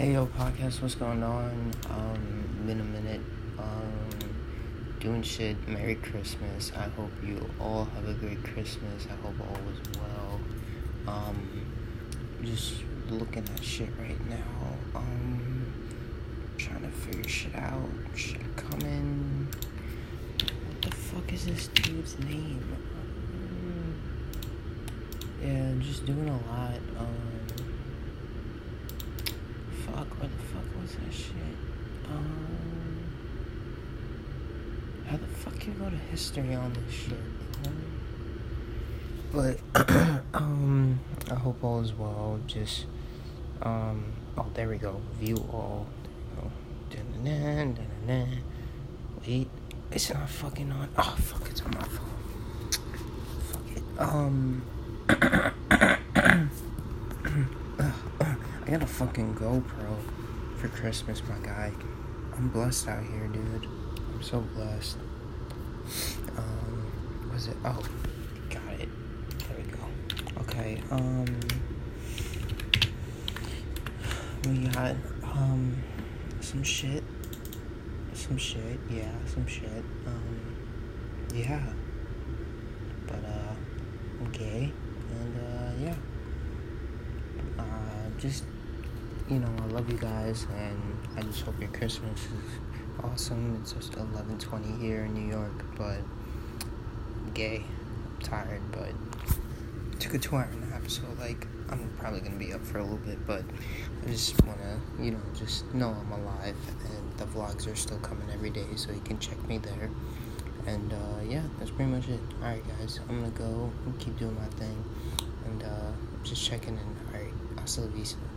Hey yo, podcast, what's going on? Um, been a minute. Um, doing shit. Merry Christmas. I hope you all have a great Christmas. I hope all is well. Um, just looking at shit right now. Um, trying to figure shit out. Shit coming. What the fuck is this dude's name? Um, yeah, just doing a lot. Um, fuck, where the fuck was that shit? Um, how the fuck you go to history on this shit? But um, I hope all is well. Just um, oh, there we go. View all. Go. Dun-dun-dun, dun-dun-dun. Wait, it's not fucking on. Oh fuck, it's on my phone. Fuck it. Um. I got a fucking GoPro for Christmas, my guy. I'm blessed out here, dude. So blessed. Um, was it? Oh, got it. There we go. Okay. Um, we got um some shit. Some shit. Yeah, some shit. Um, yeah. But uh, I'm and uh, yeah. Uh, just you know, I love you guys, and I just hope your Christmas is awesome. It's just 11:20 here in New York, but I'm gay. I'm tired, but took a two-hour nap, so like I'm probably gonna be up for a little bit. But I just wanna, you know, just know I'm alive, and the vlogs are still coming every day, so you can check me there. And uh, yeah, that's pretty much it. All right, guys, I'm gonna go keep doing my thing, and uh, just checking in. All right, hasta la vista.